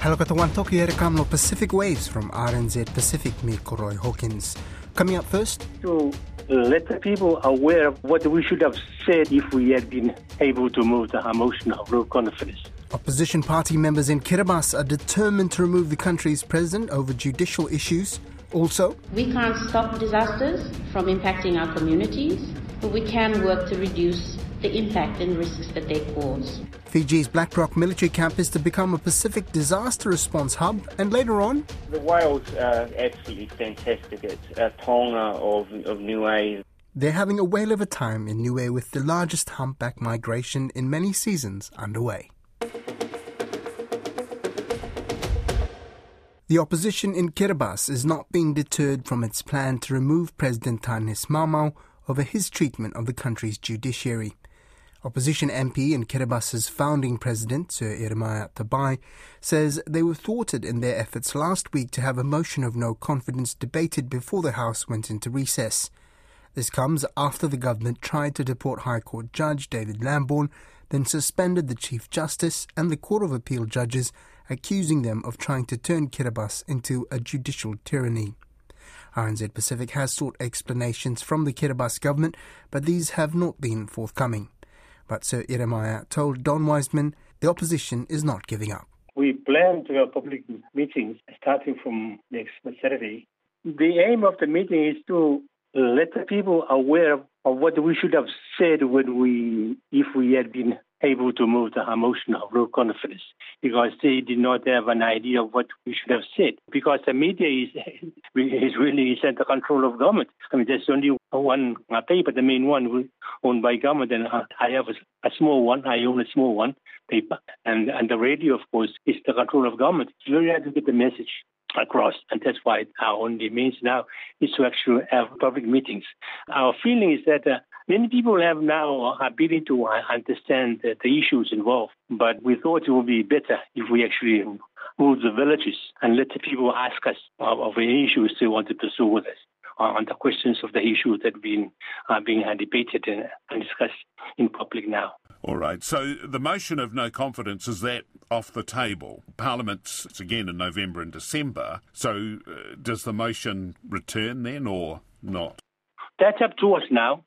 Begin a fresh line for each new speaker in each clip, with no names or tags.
Hello kata wan toki ere kamlo Pacific Waves from RNZ Pacific me Koroi Hawkins. Coming up first.
To let the people aware of what we should have said if we had been able to move the motion of no confidence.
Opposition party members in Kiribati are determined to remove the country's president over judicial issues. Also,
we can't stop disasters from impacting our communities, but we can work to reduce the impact and risks that they cause.
Fiji's Black Rock military camp is to become a Pacific disaster response hub, and later on,
the whales are absolutely fantastic. It's a taonga of, of Niue.
They're having a whale of a time in Niue with the largest humpback migration in many seasons underway. The opposition in Kiribati is not being deterred from its plan to remove President Taneti Maamau over his treatment of the country's judiciary. Opposition MP and Kiribati's founding president, Sir Ieremia Tabai, says they were thwarted in their efforts last week to have a motion of no confidence debated before the House went into recess. This comes after the government tried to deport High Court Judge David Lambourne, then suspended the Chief Justice and the Court of Appeal judges, accusing them of trying to turn Kiribati into a judicial tyranny. RNZ Pacific has sought explanations from the Kiribati government, but these have not been forthcoming. But Sir Ieremia told Don Wiseman the opposition is not giving up.
We plan to have public meetings starting from next Saturday. The aim of the meeting is to let the people aware of what we should have said when we, if we had been able to move the motion of no confidence because they did not have an idea of what we should have said because the media is is really is under control of government. I mean, there's only one paper, the main one owned by government, and I have a, a small one. I own a small one paper, and and the radio, of course, is the control of government. It's very hard to get the message across. And that's why our only means now is to actually have public meetings. Our feeling is that uh, many people have now ability to understand the, the issues involved, but we thought it would be better if we actually move the villages and let the people ask us of, any issues they want to pursue with us on the questions of the issues that have been uh, being debated and, and discussed in public now.
All right. So the motion of no confidence is that off the table. Parliament's again in November and December. So uh, does the motion return then or not?
That's up to us now.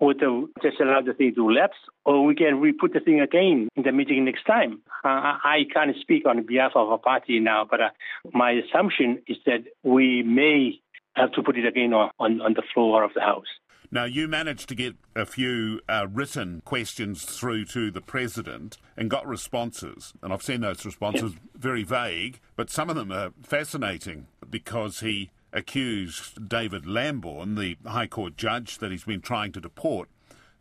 Whether just allow the thing to lapse, or we can re-put the thing again in the meeting next time. Uh, I can't speak on behalf of a party now, but uh, my assumption is that we may have to put it again on, on, on the floor of the House.
Now, you managed to get a few uh, written questions through to the President and got responses. And I've seen those responses very vague, but some of them are fascinating because he accused David Lambourne, the High Court judge that he's been trying to deport,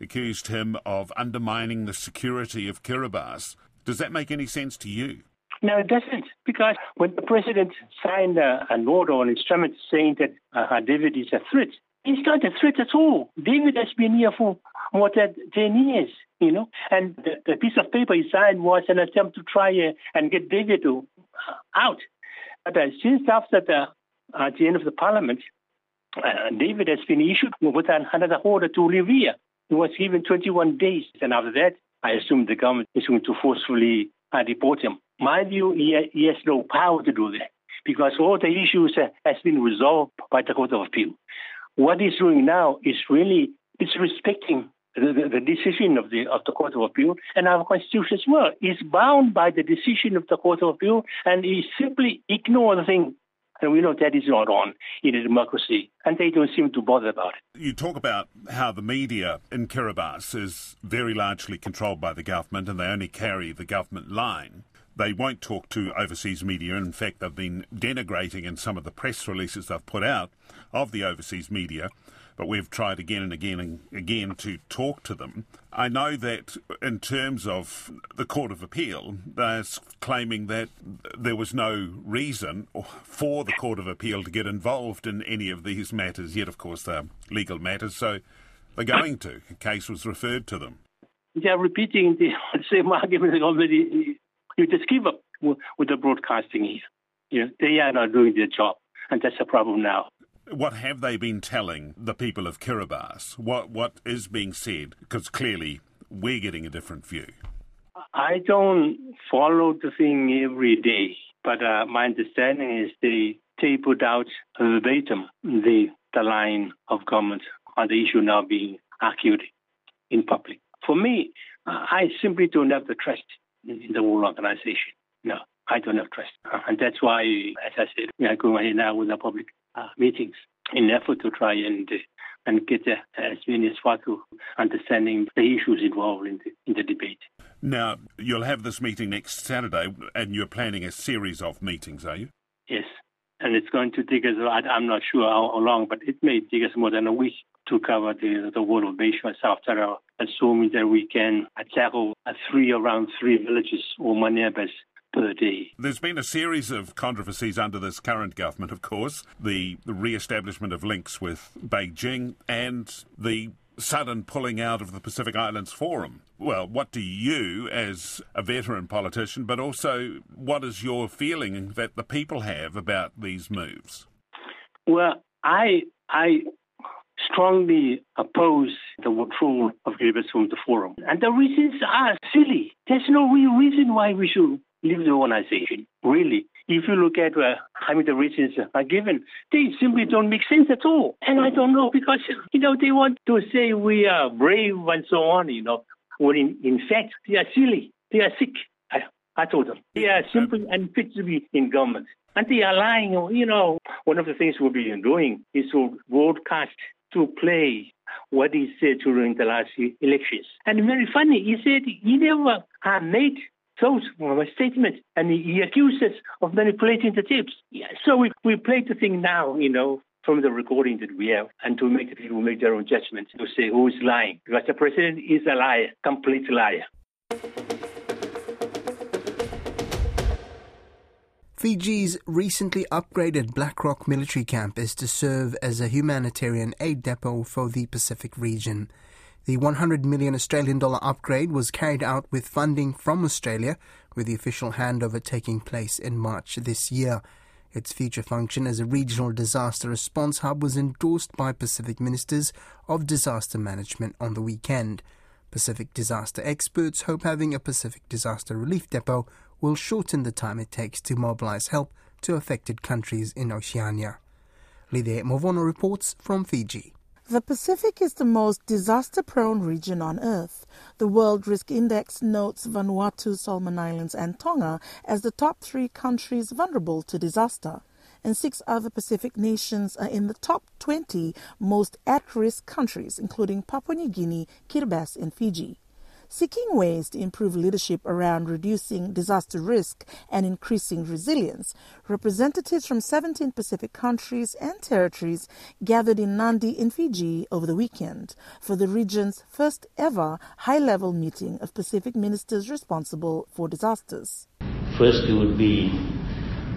accused him of undermining the security of Kiribati. Does that make any sense to you?
No, it doesn't, because when the president signed uh, an order or an instrument saying that uh, David is a threat, He's not a threat at all. David has been here for more than 10 years, you know, and the, the piece of paper he signed was an attempt to try uh, and get David to, uh, out. But uh, since after the, at the end of the parliament, uh, David has been issued with another order to leave here. He was given 21 days, and after that, I assume the government is going to forcefully uh, deport him. My view, he, he has no power to do that because all the issues uh, has been resolved by the Court of Appeal. What he's doing now is really it's respecting the, the, the, decision of the of the Court of Appeal and our Constitution as well. He's bound by the decision of the Court of Appeal, and he simply ignore the thing. And we know that is not on in a democracy, and they don't seem to bother about it.
You talk about how the media in Kiribati is very largely controlled by the government, and they only carry the government line. They won't talk to overseas media. In fact, they've been denigrating in some of the press releases they've put out of the overseas media. But we've tried again and again and again to talk to them. I know that in terms of the Court of Appeal, they're claiming that there was no reason for the Court of Appeal to get involved in any of these matters, yet, of course, they're legal matters, so they're going to. A case was referred to them.
They are repeating the same argument already you just give up with the broadcasting here. You know, they are not doing their job, and that's a problem now.
What have they been telling the people of Kiribati? What what is being said? Because clearly we're getting a different view.
I don't follow the thing every day, But uh, my understanding is they, put out verbatim the, the line of government on the issue now being argued in public. For me, I simply don't have the trust in the whole organization. No, I don't have trust. And that's why, as I said, we are going ahead now with the public meetings in an effort to try and uh, and get uh, as many as possible understanding the issues involved in the, in the debate.
Now, you'll have this meeting next Saturday, and you're planning a series of meetings, are you?
Yes, and it's going to take us, I'm not sure how, long, but it may take us more than a week to cover the, the whole of Bayshore South Tarawa, assuming that we can tackle three around three villages or maneabas per day.
There's been a series of controversies under this current government, of course, the, the re-establishment of links with Beijing and the sudden pulling out of the Pacific Islands Forum. Well, what do you, as a veteran politician, but also what is your feeling that the people have about these moves?
Well, I I strongly oppose the withdrawal of Kiribati from the forum. And the reasons are silly. There's no real reason why we should leave the organization, really. If you look at uh, how many the reasons are given, they simply don't make sense at all. And I don't know because, you know, they want to say we are brave and so on, you know, when in, in fact, they are silly. They are sick. I, I told them. They are simply unfit to be in government. And they are lying. You know, one of the things we'll be doing is to broadcast, to play what he said during the last elections. And very funny, he said he never are made those were my statements, and he, accused us of manipulating the tapes. So we, we played the thing now, you know, from the recording that we have, and to make the people make their own judgment to say who is lying. Because the president is a liar, complete liar.
Fiji's recently upgraded Black Rock military camp is to serve as a humanitarian aid depot for the Pacific region. The 100 million Australian dollar upgrade was carried out with funding from Australia, with the official handover taking place in March this year. Its future function as a regional disaster response hub was endorsed by Pacific ministers of disaster management on the weekend. Pacific disaster experts hope having a Pacific disaster relief depot will shorten the time it takes to mobilize help to affected countries in Oceania. Lice Movono reports from Fiji.
The Pacific is the most disaster prone region on Earth. The World Risk Index notes Vanuatu, Solomon Islands, and Tonga as the top three countries vulnerable to disaster. And six other Pacific nations are in the top 20 most at risk countries, including Papua New Guinea, Kiribati, and Fiji seeking ways to improve leadership around reducing disaster risk and increasing resilience. Representatives from 17 Pacific countries and territories gathered in Nadi in Fiji over the weekend for the region's first ever high level meeting of Pacific ministers responsible for disasters.
First, it would be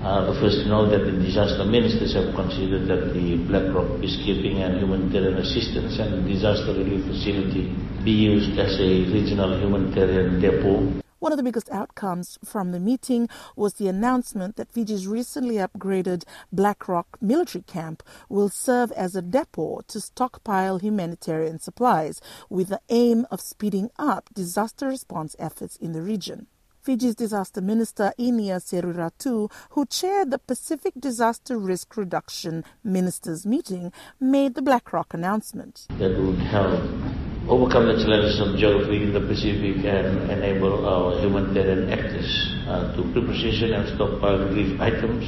uh, first to know that the disaster ministers have considered that the Black Rock peacekeeping and humanitarian assistance and disaster relief facility be used as a regional humanitarian depot.
One of the biggest outcomes from the meeting was the announcement that Fiji's recently upgraded Black Rock military camp will serve as a depot to stockpile humanitarian supplies with the aim of speeding up disaster response efforts in the region. Fiji's disaster minister Inia Seruiratu, who chaired the Pacific Disaster Risk Reduction Ministers meeting, made the Black Rock announcement.
That would help overcome the challenges of geography in the Pacific and enable our humanitarian actors uh, to pre-position and stockpile relief items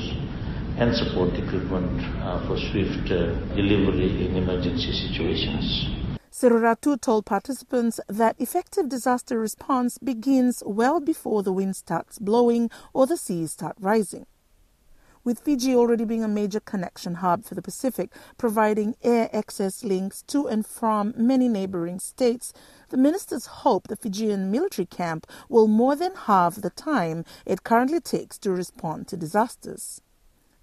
and support equipment uh, for swift uh, delivery in emergency situations.
Seruiratu told participants that effective disaster response begins well before the wind starts blowing or the seas start rising. With Fiji already being a major connection hub for the Pacific, providing air access links to and from many neighboring states, the ministers hope the Fijian military camp will more than halve the time it currently takes to respond to disasters.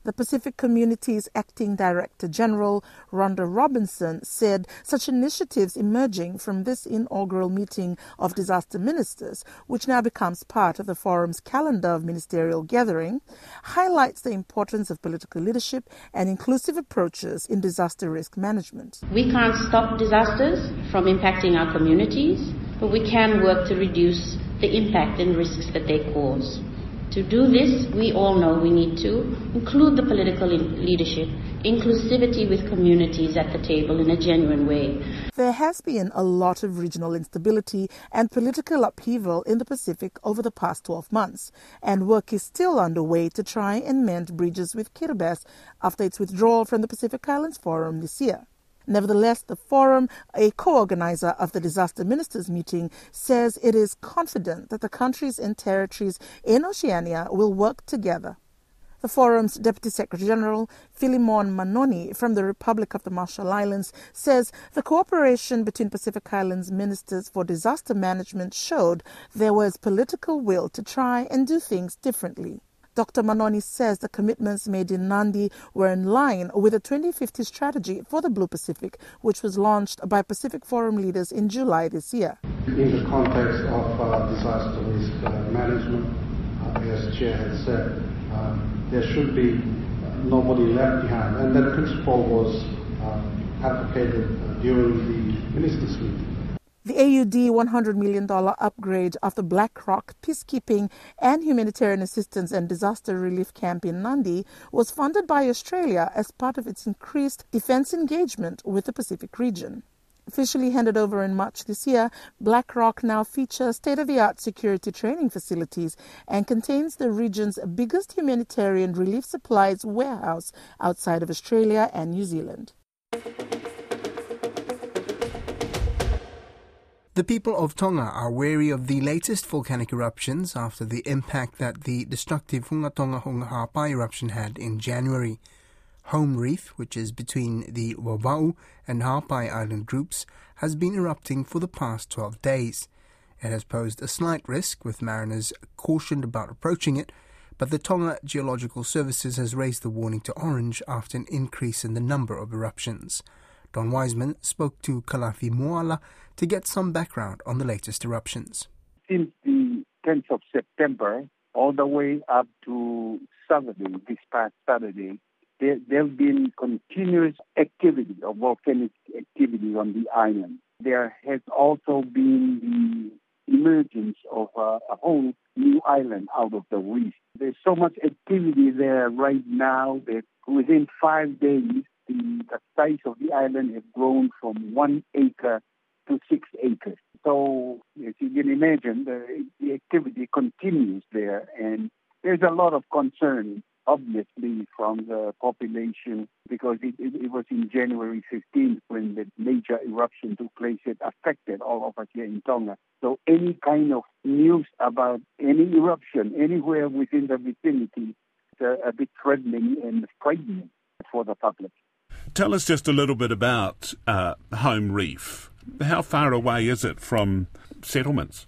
The Pacific Community's acting director general, Rhonda Robinson, said such initiatives emerging from this inaugural meeting of disaster ministers, which now becomes part of the forum's calendar of ministerial gathering, highlights the importance of political leadership and inclusive approaches in disaster risk management.
We can't stop disasters from impacting our communities, but we can work to reduce the impact and risks that they cause. To do this, we all know we need to include the political leadership, inclusivity with communities at the table in a genuine way.
There has been a lot of regional instability and political upheaval in the Pacific over the past 12 months, and work is still underway to try and mend bridges with Kiribati after its withdrawal from the Pacific Islands Forum this year. Nevertheless, the forum, a co-organizer of the disaster ministers meeting, says it is confident that the countries and territories in Oceania will work together. The forum's Deputy Secretary General, Filimon Manoni from the Republic of the Marshall Islands, says the cooperation between Pacific Islands ministers for disaster management showed there was political will to try and do things differently. Dr. Manoni says the commitments made in Nadi were in line with the 2050 strategy for the Blue Pacific, which was launched by Pacific Forum leaders in July this year.
In the context of uh, disaster risk uh, management, uh, as Chair has said, uh, there should be uh, nobody left behind. And that principle was uh, advocated during the ministers' meeting.
The AUD $100 million upgrade of the Black Rock Peacekeeping and Humanitarian Assistance and Disaster Relief Camp in Nadi was funded by Australia as part of its increased defense engagement with the Pacific region. Officially handed over in March this year, Black Rock now features state of the art security training facilities and contains the region's biggest humanitarian relief supplies warehouse outside of Australia and New Zealand.
The people of Tonga are wary of the latest volcanic eruptions after the impact that the destructive Hunga Tonga Hunga eruption had in January. Home Reef, which is between the Vava'u and Ha'apai island groups, has been erupting for the past 12 days. It has posed a slight risk, with mariners cautioned about approaching it, but the Tonga Geological Services has raised the warning to orange after an increase in the number of eruptions. Don Wiseman spoke to Kalafi Moala to get some background on the latest eruptions.
Since the 10th of September, all the way up to Saturday, this past Saturday, there, have been continuous activity of volcanic activity on the island. There has also been the emergence of a, a whole new island out of the reef. There's so much activity there right now that within five days, the, the size of the island has grown from one acre to six acres. So, as you can imagine, the, the activity continues there, and there's a lot of concern, obviously, from the population because it, it, it was in January 15th when the major eruption took place. It affected all of us here in Tonga. So, any kind of news about any eruption anywhere within the vicinity is a, a bit threatening and frightening for the public.
Tell us just a little bit about uh, Home Reef. How far away is it from settlements?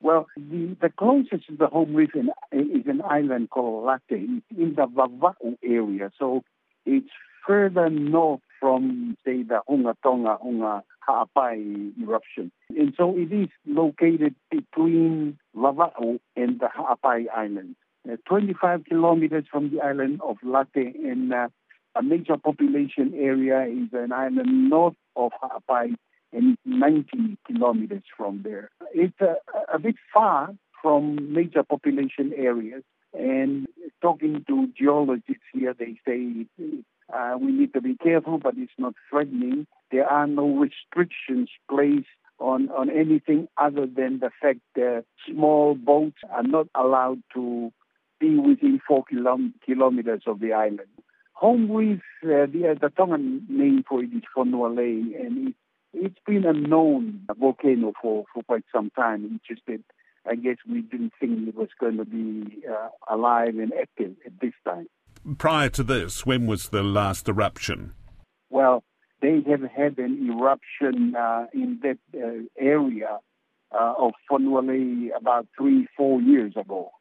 Well, the, the closest to the home reef in, is an island called Late. It's in the Vava'u area, so it's further north from, say, the Hunga Tonga, Hunga Ha'apai eruption. And so it is located between Vava'u and the Ha'apai Islands. Uh, 25 kilometers from the island of Late and uh, a major population area is an island north of Ha'apai and 90 kilometers from there. It's a, a bit far from major population areas. And talking to geologists here, they say uh, we need to be careful, but it's not threatening. There are no restrictions placed on, on anything other than the fact that small boats are not allowed to be within four kilom- kilometers of the island. Home Reef, uh, the, the Tongan name for it is Fonualei, and it, it's been a known volcano for, for quite some time. It's just that I guess we didn't think it was going to be uh, alive and active at this time.
Prior to this, when was the last eruption?
Well, they have had an eruption uh, in that uh, area uh, of Fonualei about three, four years ago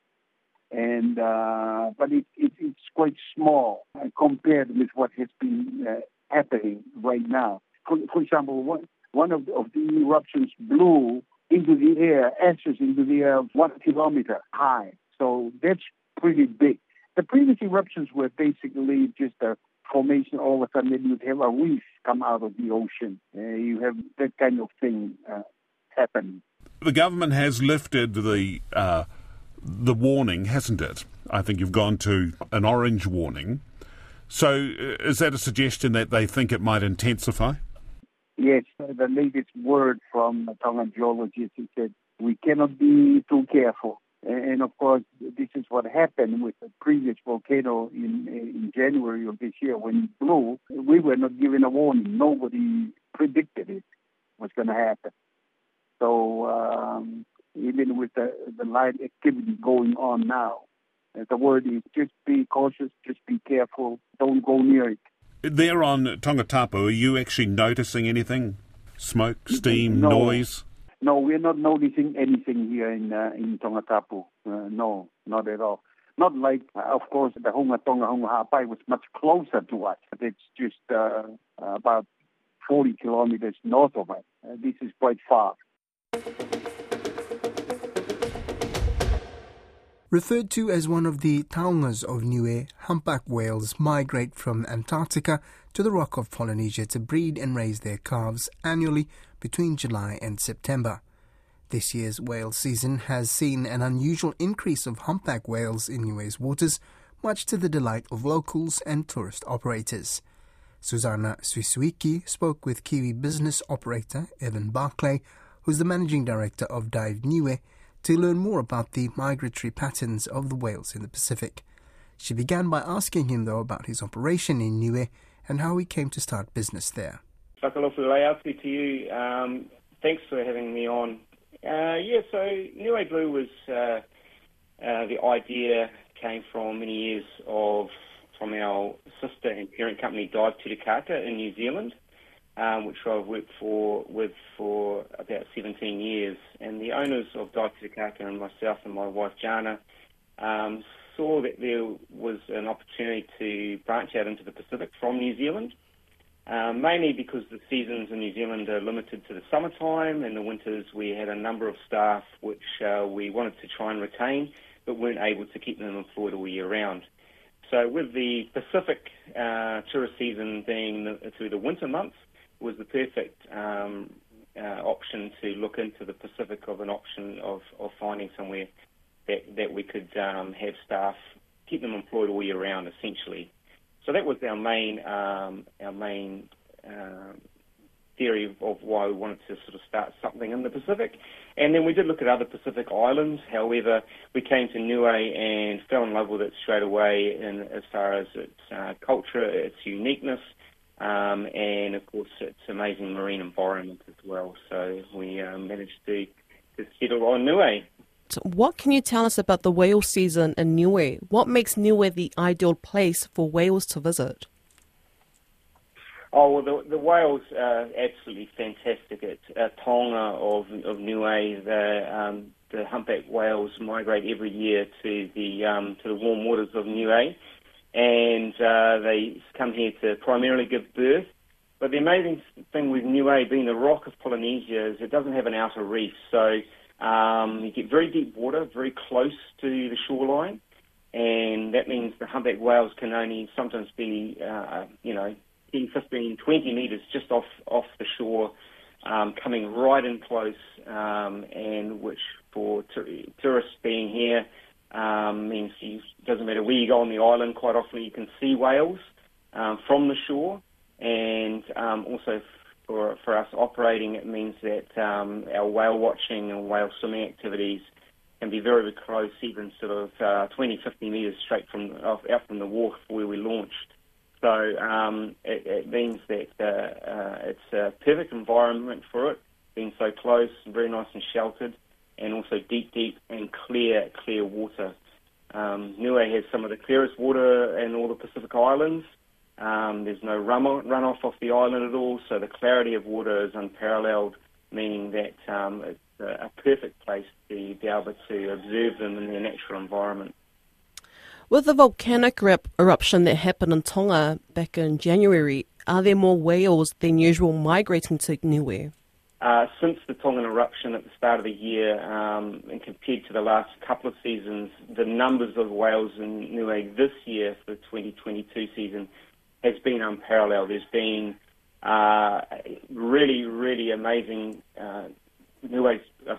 and uh, but it, it, it's quite small uh, compared with what has been uh, happening right now. For, example, one one of of the eruptions blew into the air, ashes into the air one kilometer high. So that's pretty big. The previous eruptions were basically just a formation. All of a sudden, you'd have a reef come out of the ocean. Uh, you have that kind of thing uh, happen.
The government has lifted the uh, the warning, hasn't it? I think you've gone to an orange warning. So, uh, is that a suggestion that they think it might intensify?
Yes, the latest word from a Tongan geologist he said we cannot be too careful. And of course, this is what happened with the previous volcano in, in January of this year when it blew. We were not given a warning. Nobody predicted it was going to happen. So um, even with the, the light activity going on now, the word is just be cautious, just be careful, don't go near it.
There on Tongatapu, are you actually noticing anything? Smoke, steam,
no.
noise?
No, we're not noticing anything here in uh, in Tongatapu. Uh, no, not at all. Not like, uh, of course, the Hunga Tonga Hunga Ha'apai was much closer to us. It's just uh, about 40 kilometers north of us. Uh, this is quite far.
Referred to as one of the taongas of Niue, humpback whales migrate from Antarctica to the rock of Polynesia to breed and raise their calves annually between July and September. This year's whale season has seen an unusual increase of humpback whales in Niue's waters, much to the delight of locals and tourist operators. Susana Suisuiki spoke with Kiwi business operator Evan Barclay, who's the managing director of Dive Niue, to learn more about the migratory patterns of the whales in the Pacific. She began by asking him, though, about his operation in Niue and how he came to start business there.
To you. Um, thanks for having me on. Uh, yeah, so Niue Blue was uh, uh, the idea came from many years of from our sister and parent company Dive Tutukaka in New Zealand um, which I've worked for with for about 17 years. And the owners of Dive Tutukaka and myself and my wife Jana um, saw that there was an opportunity to branch out into the Pacific from New Zealand. Um, mainly because the seasons in New Zealand are limited to the summertime. and the winters, we had a number of staff which uh, we wanted to try and retain, but weren't able to keep them employed all year round. So, with the Pacific uh, tourist season being the, through the winter months, was the perfect um, uh, option to look into the Pacific of an option of, of finding somewhere that, that we could um, have staff keep them employed all year round, essentially. So that was our main um, our main uh, theory of why we wanted to sort of start something in the Pacific. And then we did look at other Pacific islands. However, we came to Niue and fell in love with it straight away in, as far as its uh, culture, its uniqueness, um, and of course it's amazing marine environment as well. So we um, managed to, to settle on Niue.
What can you tell us about the whale season in Niue? What makes Niue the ideal place for whales to visit?
Oh, well, the, the whales are absolutely fantastic. It's a taonga of, of Niue. The, um, the humpback whales migrate every year to the um, to the warm waters of Niue and uh, they come here to primarily give birth. But the amazing thing with Niue being the rock of Polynesia is it doesn't have an outer reef, so um, you get very deep water, very close to the shoreline, and that means the humpback whales can only sometimes be, uh, you know, 10, 15, 20 metres just off off the shore, um, coming right in close, um, and which for t- tourists being here um, means it doesn't matter where you go on the island, quite often you can see whales um, from the shore. And um, also for, for us operating, it means that um, our whale watching and whale swimming activities can be very, very close, even sort of uh, 20, 50 metres straight from off, out from the wharf where we launched. So um, it, it, means that uh, uh, it's a perfect environment for it, being so close, very nice and sheltered and also deep, deep and clear, clear water. Um, Niue has some of the clearest water in all the Pacific Islands. Um, there's no runoff off the island at all, so the clarity of water is unparalleled, meaning that um, it's a, a perfect place to be able to observe them in their natural environment.
With the volcanic eruption that happened in Tonga back in January, are there more whales than usual migrating to Niue?
Uh, since the Tongan eruption at the start of the year, um, and compared to the last couple of seasons, the numbers of whales in Niue this year for the 2022 season has been unparalleled. There's been uh, really, really amazing uh, Niue uh,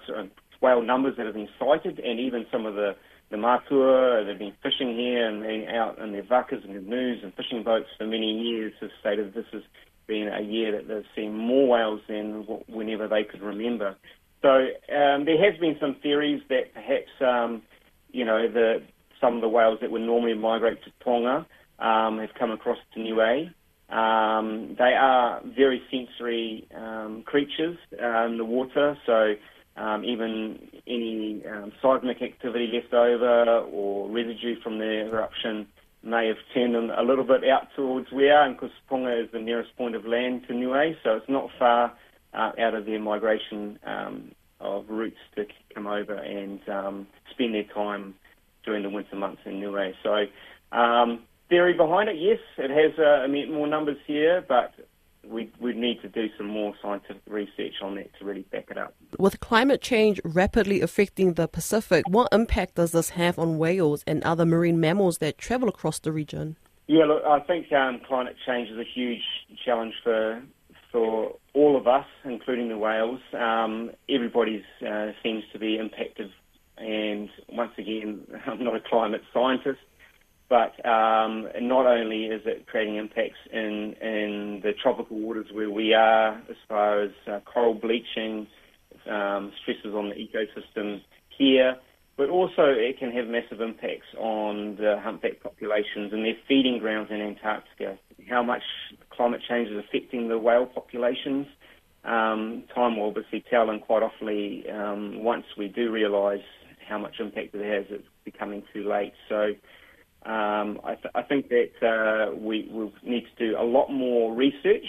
whale numbers that have been sighted, and even some of the the matua, they've been fishing here and being out in their vakas and canoes and fishing boats for many years, have stated this has been a year that they've seen more whales than whenever they could remember. So um, there has been some theories that perhaps, um, you know, the, some of the whales that would normally migrate to Tonga um, have come across to Niue. Um, they are very sensory um, creatures uh, in the water, so um, even any um, seismic activity left over or residue from the eruption may have turned a little bit out towards where and because Tonga is the nearest point of land to Niue, so it's not far uh, out of their migration um, of routes to come over and um, spend their time during the winter months in Niue. So, um, theory behind it, yes, it has uh, more numbers here, but we we need to do some more scientific research on that to really back it up.
With climate change rapidly affecting the Pacific, what impact does this have on whales and other marine mammals that travel across the region?
Yeah, look, I think um, climate change is a huge challenge for for all of us, including the whales. Um, everybody uh, seems to be impacted, and once again, I'm not a climate scientist, but um, not only is it creating impacts in, in the tropical waters where we are, as far as uh, coral bleaching, um, stresses on the ecosystem here, but also it can have massive impacts on the humpback populations and their feeding grounds in Antarctica. How much climate change is affecting the whale populations, um, time will obviously tell, and quite often, um, once we do realise how much impact it has, it's becoming too late. So um, I, th- I, think that uh, we will need to do a lot more research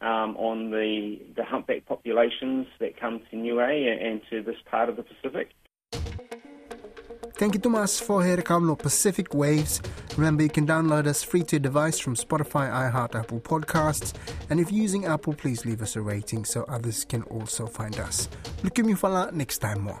um, on the, the humpback populations that come to Niue and to this part of the Pacific.
Thank you, Tomas, for here come Pacific Waves. Remember, you can download us free to your device from Spotify, iHeart, Apple Podcasts. And if using Apple, please leave us a rating so others can also find us. Look at me for next time more.